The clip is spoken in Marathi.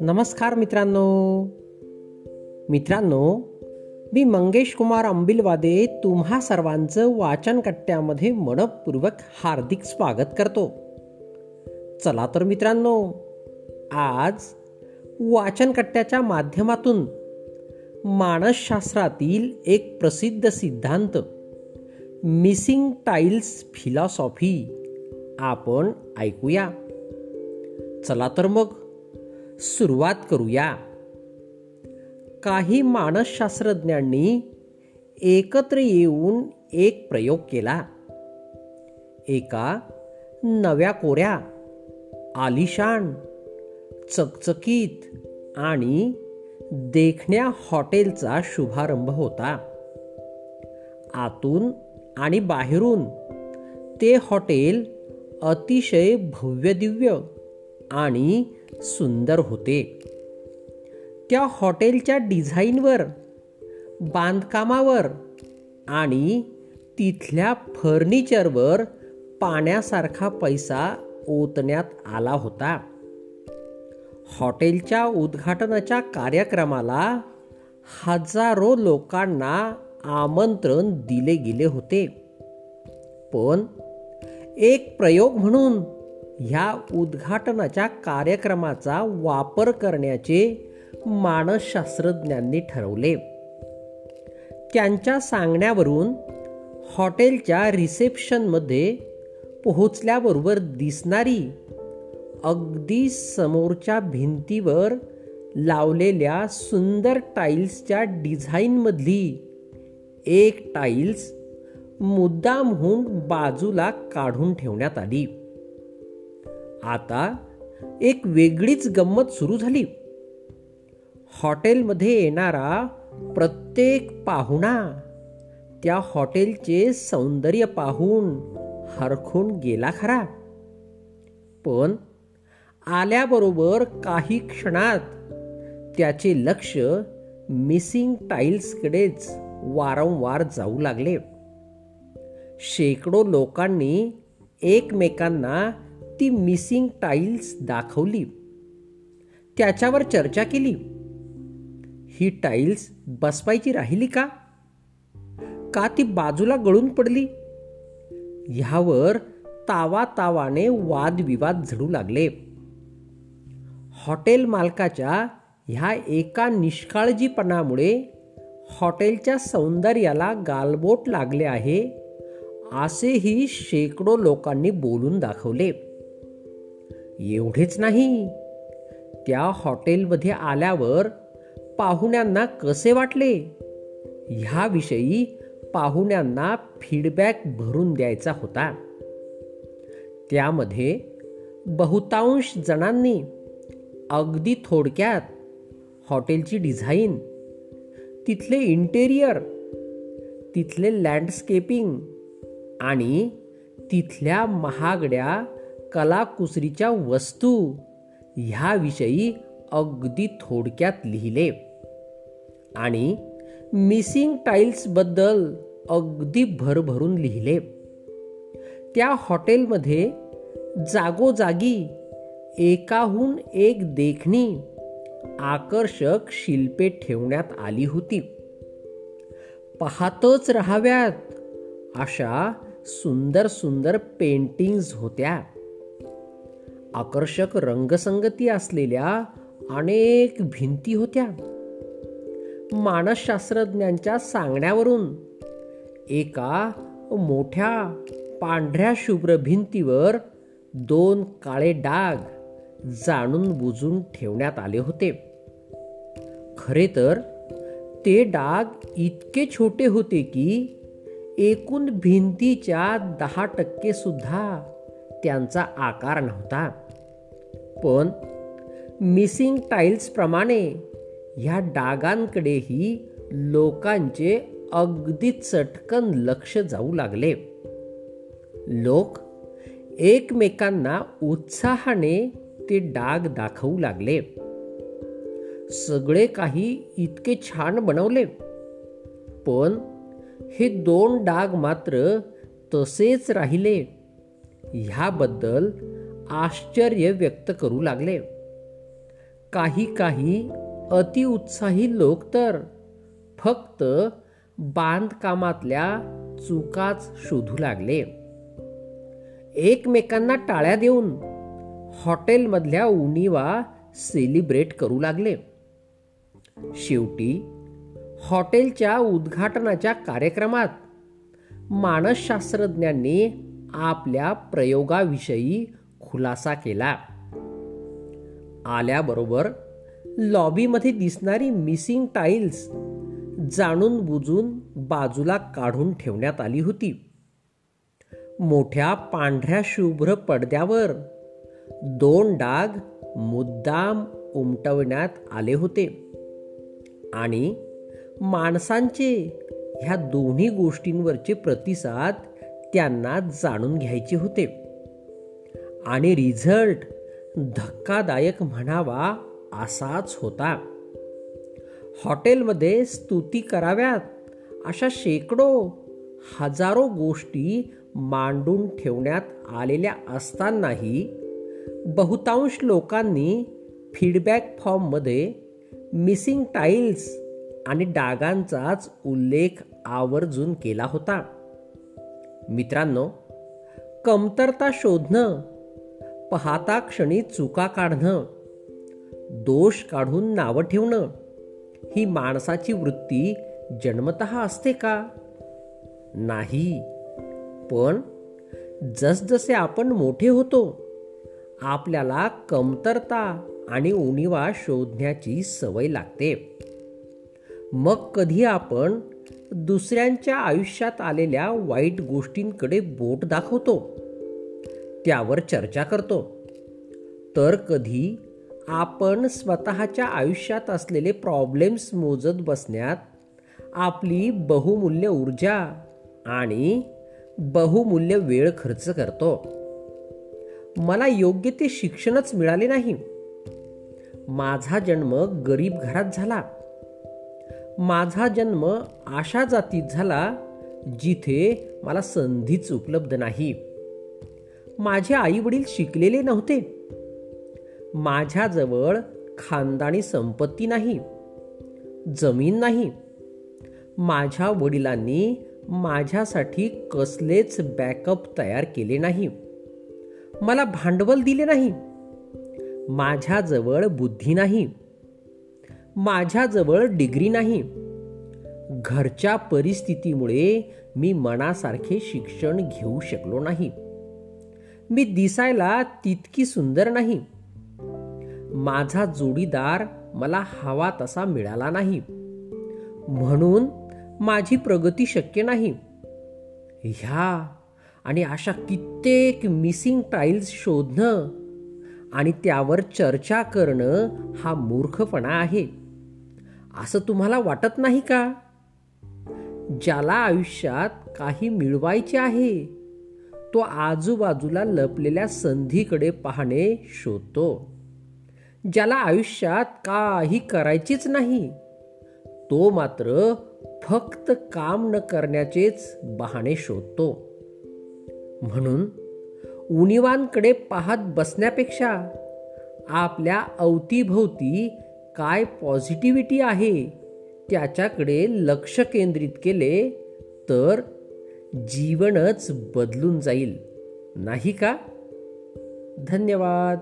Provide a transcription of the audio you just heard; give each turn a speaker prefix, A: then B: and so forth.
A: नमस्कार मित्रांनो. मित्रांनो मी मंगेश कुमार अंबिलवादे तुम्हा सर्वांचं वाचन कट्ट्यामध्ये मनपूर्वक हार्दिक स्वागत करतो. चला तर मित्रांनो आज वाचन कट्ट्याच्या माध्यमातून मानसशास्त्रातील एक प्रसिद्ध सिद्धांत मिसिंग टाईल्स फिलॉसॉफी आपण ऐकूया. चला तर मग सुरुवात करूया. काही मानसशास्त्रज्ञांनी एकत्र येऊन एक प्रयोग केला. एका नव्या कोऱ्या आलिशान चकचकीत आणि देखण्या हॉटेलचा शुभारंभ होता. आतून आणि बाहेरून. ते हॉटेल अतिशय भव्यदिव्य आणि सुंदर होते. त्या हॉटेलच्या डिझाईनवर बांधकामावर आणि तिथल्या फर्निचरवर पाण्यासारखा पैसा ओतण्यात आला होता. हॉटेलच्या उद्घाटनाच्या कार्यक्रमाला हजारो लोकांना आमंत्रण दिले गेले होते. पण एक प्रयोग म्हणून ह्या उद्घाटनाच्या कार्यक्रमाचा वापर करण्याचे मानसशास्त्रज्ञांनी ठरवले. त्यांच्या सांगण्यावरून हॉटेलच्या रिसेप्शनमध्ये पोहोचल्याबरोबर दिसणारी अगदी समोरच्या भिंतीवर लावलेल्या सुंदर टाईल्सच्या डिझाईनमधली एक टाईल्स मुद्दामहून बाजूला काढून ठेवण्यात आली. आता एक वेगळीच गंमत सुरू झाली. हॉटेलमध्ये येणारा प्रत्येक पाहुणा त्या हॉटेलचे सौंदर्य पाहून हरखून गेला खरा. पण आल्याबरोबर काही क्षणात त्याचे लक्ष मिसिंग टाईल्सकडेच वारंवार जाऊ लागले. शेकडो लोकांनी एकमेकांना ती मिसिंग टाईल्स दाखवली. त्याच्यावर चर्चा केली. ही टाईल्स बसवायची राहिली का? का ती बाजूला गळून पडली? ह्यावर तावा तावाने वादविवाद झडू लागले. हॉटेल मालकाच्या ह्या एका निष्काळजीपणामुळे हॉटेलच्या सौंदर्याला गालबोट लागले आहे असेही शेकडो लोकांनी बोलून दाखवले. एवढेच नाही. त्या हॉटेलमध्ये आल्यावर पाहुण्यांना कसे वाटले? ह्याविषयी पाहुण्यांना फीडबॅक भरून द्यायचा होता. त्यामध्ये बहुतांश जणांनी अगदी थोडक्यात हॉटेलची डिझाईन तिथले इंटेरियर तिथले लँडस्केपिंग आणि तिथल्या महागड्या कलाकुसरीच्या वस्तू ह्याविषयी अगदी थोडक्यात लिहिले. आणि मिसिंग टाईल्सबद्दल अगदी भरभरून लिहिले. त्या हॉटेलमध्ये जागोजागी एकाहून एक देखणी आकर्षक शिल्पे ठेवण्यात आली होती. पाहतच राहाव्यात अशा सुंदर सुंदर पेंटिंग्ज होत्या. आकर्षक रंगसंगती असलेल्या अनेक भिंती होत्या. मानसशास्त्रज्ञांच्या सांगण्यावरून एका मोठ्या पांढऱ्या शुभ्र भिंतीवर दोन काळे डाग जाणून बुजून ठेवण्यात आले होते. खरे तर ते डाग इतके छोटे होते की एकूण भिंतीच्या दहा टक्के सुद्धा त्यांचा आकार नव्हता. पण मिसिंग टाईल्सप्रमाणे ह्या डागांकडेही लोकांचे अगदी चटकन लक्ष जाऊ लागले. लोक एकमेकांना उत्साहाने ते डाग दाखवू लागले. सगळे काही इतके छान बनवले. पण हे दोन डाग मात्र तसेच राहिले. ह्याबद्दल आश्चर्य व्यक्त करू लागले. काही काही अतिउत्साही लोक तर फक्त बांधकामातल्या चुकाच शोधू लागले. एकमेकांना टाळ्या देऊन हॉटेलमधल्या उणीवा सेलिब्रेट करू लागले. शेवटी हॉटेलच्या उद्घाटनाच्या कार्यक्रमात मानसशास्त्रज्ञांनी आपल्या प्रयोगाविषयी खुलासा केला. आल्याबरोबर लॉबीमध्ये दिसणारी मिसिंग टाईल्स जाणून बुजून बाजूला काढून ठेवण्यात आली होती. मोठ्या पांढऱ्या शुभ्र पडद्यावर दोन डाग मुद्दाम उमटवण्यात आले होते. आणि माणसांचे ह्या दोन्ही गोष्टींवरचे प्रतिसाद त्यांना जाणून घ्यायचे होते. आणि रिझल्ट धक्कादायक म्हणावा असाच होता. हॉटेलमध्ये स्तुती कराव्यात अशा शेकडो हजारो गोष्टी मांडून ठेवण्यात आलेल्या असतानाही बहुतांश लोकांनी फीडबॅक फॉर्ममध्ये मिसिंग टाईल्स आणि डागांचाच उल्लेख आवर्जून केला होता. मित्रांनो कमतरता शोधणं पाहता क्षणी चुका काढणं दोष काढून नावं ठेवणं ही माणसाची वृत्ती जन्मत असते का? नाही. पण जसजसे आपण मोठे होतो आपल्याला कमतरता आणि उणीवा शोधण्याची सवय लागते. मग कधी आपण दुसऱ्यांच्या आयुष्यात आलेल्या वाईट गोष्टींकडे बोट दाखवतो? त्यावर चर्चा करतो. तर कधी आपण स्वतःच्या आयुष्यात असलेले प्रॉब्लेम्स मोजत बसण्यात आपली बहुमूल्य ऊर्जा आणि बहुमूल्य वेळ खर्च करतो. मला योग्य ते शिक्षणच मिळाले नाही. माझा जन्म गरीब घरात झाला. माझा जन्म अशा जातीत झाला जिथे मला संधीच उपलब्ध नाही. माझे आई वडील शिकलेले नव्हते. माझ्याजवळ खानदानी संपत्ती नाही जमीन नाही. माझ्या वडिलांनी माझ्यासाठी कसलेच बॅकअप तयार केले नाही. मला भांडवल दिले नाही. माझ्याजवळ बुद्धी नाही. माझ्याजवळ डिग्री नाही. घरच्या परिस्थितीमुळे मी मनासारखे शिक्षण घेऊ शकलो नाही. मी दिसायला तितकी सुंदर नाही. माझा जोडीदार मला हवा तसा मिळाला नाही. म्हणून माझी प्रगती शक्य नाही. ह्या आणि अशा कित्येक मिसिंग टाईल्स शोधणं आणि त्यावर चर्चा करणं हा मूर्खपणा आहे. असं तुम्हाला वाटत नाही का? ज्याला आयुष्यात काही मिळवायचे आहे तो आजूबाजूला लपलेल्या संधीकडे पाहणे शोधतो. ज्याला आयुष्यात काही करायचीच नाही तो मात्र फक्त काम न करण्याचेच बहाणे शोधतो. म्हणून उणिवांकडे पाहत बसण्यापेक्षा आपल्या अवतीभोवती काय पॉझिटिव्हिटी आहे त्याच्याकडे लक्ष केंद्रित केले तर जीवनच बदलून जाईल. नाही का? धन्यवाद.